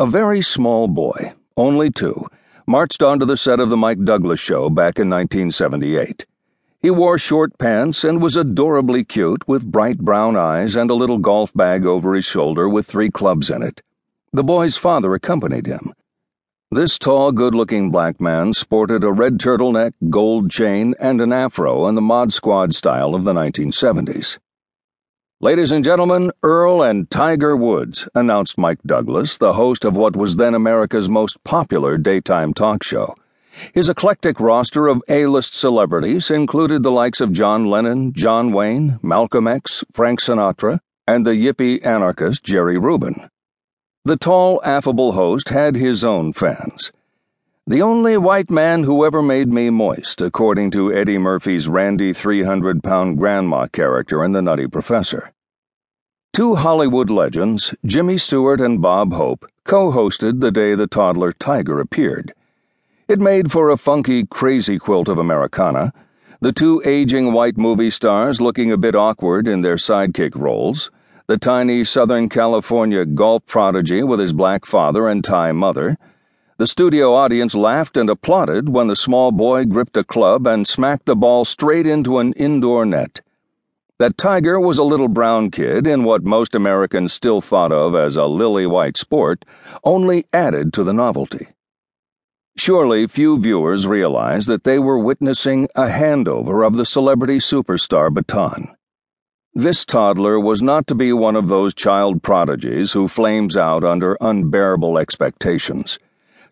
A very small boy, only two, marched onto the set of The Mike Douglas Show back in 1978. He wore short pants and was adorably cute with bright brown eyes and a little golf bag over his shoulder with three clubs in it. The boy's father accompanied him. This tall, good looking black man sported a red turtleneck, gold chain, and an afro in the Mod Squad style of the 1970s. Ladies and gentlemen, Earl and Tiger Woods, announced Mike Douglas, the host of what was then America's most popular daytime talk show. His eclectic roster of A list celebrities included the likes of John Lennon, John Wayne, Malcolm X, Frank Sinatra, and the yippie anarchist Jerry Rubin. The tall, affable host had his own fans. The only white man who ever made me moist, according to Eddie Murphy's randy 300 pound grandma character in The Nutty Professor. Two Hollywood legends, Jimmy Stewart and Bob Hope, co hosted the day the toddler Tiger appeared. It made for a funky, crazy quilt of Americana, the two aging white movie stars looking a bit awkward in their sidekick roles, the tiny Southern California golf prodigy with his black father and Thai mother the studio audience laughed and applauded when the small boy gripped a club and smacked the ball straight into an indoor net. That Tiger was a little brown kid in what most Americans still thought of as a lily white sport only added to the novelty. Surely few viewers realized that they were witnessing a handover of the celebrity superstar baton. This toddler was not to be one of those child prodigies who flames out under unbearable expectations.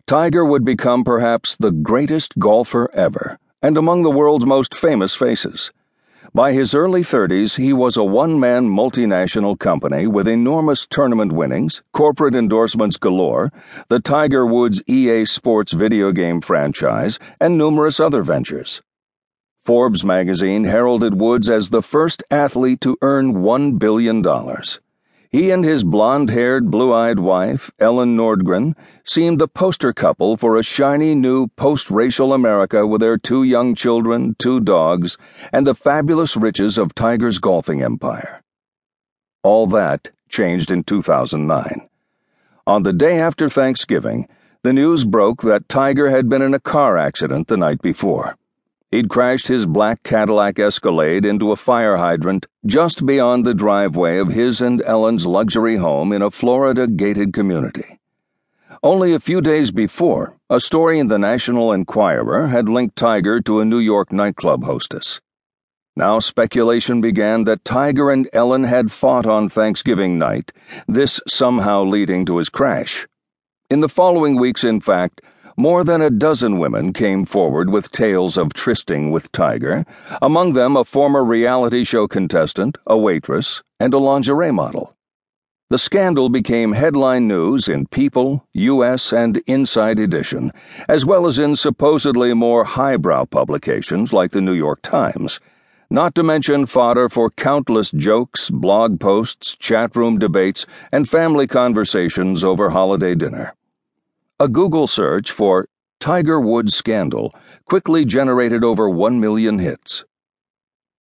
Tiger would become perhaps the greatest golfer ever, and among the world's most famous faces. By his early 30s, he was a one man multinational company with enormous tournament winnings, corporate endorsements galore, the Tiger Woods EA Sports video game franchise, and numerous other ventures. Forbes magazine heralded Woods as the first athlete to earn $1 billion. He and his blonde haired, blue eyed wife, Elin Nordegren, seemed the poster couple for a shiny new post racial America with their two young children, two dogs, and the fabulous riches of Tiger's golfing empire. All that changed in 2009. On the day after Thanksgiving, the news broke that Tiger had been in a car accident the night before. He'd crashed his black Cadillac Escalade into a fire hydrant just beyond the driveway of his and Elin's luxury home in a Florida gated community. Only a few days before, a story in the National Enquirer had linked Tiger to a New York nightclub hostess. Now speculation began that Tiger and Ellen had fought on Thanksgiving night, this somehow leading to his crash. In the following weeks, in fact, more than a dozen women came forward with tales of trysting with Tiger, among them a former reality show contestant, a waitress, and a lingerie model. The scandal became headline news in People, U.S., and Inside Edition, as well as in supposedly more highbrow publications like the New York Times, not to mention fodder for countless jokes, blog posts, chatroom debates, and family conversations over holiday dinner. A Google search for Tiger Woods scandal quickly generated over 1 million hits.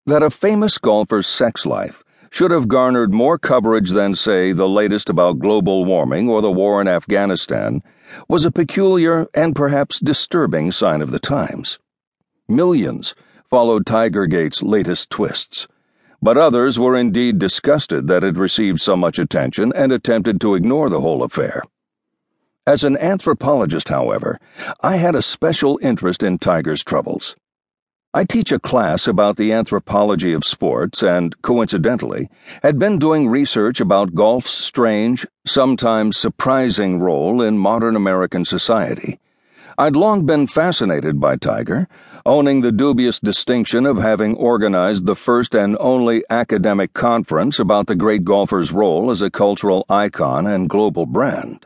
That a famous golfer's sex life should have garnered more coverage than, say, the latest about global warming or the war in Afghanistan was a peculiar and perhaps disturbing sign of the times. Millions followed Tigergate's latest twists, but others were indeed disgusted that it received so much attention and attempted to ignore the whole affair. As an anthropologist, however, I had a special interest in Tiger's troubles. I teach a class about the anthropology of sports and, coincidentally, had been doing research about golf's strange, sometimes surprising role in modern American society. I'd long been fascinated by Tiger, owning the dubious distinction of having organized the first and only academic conference about the great golfer's role as a cultural icon and global brand.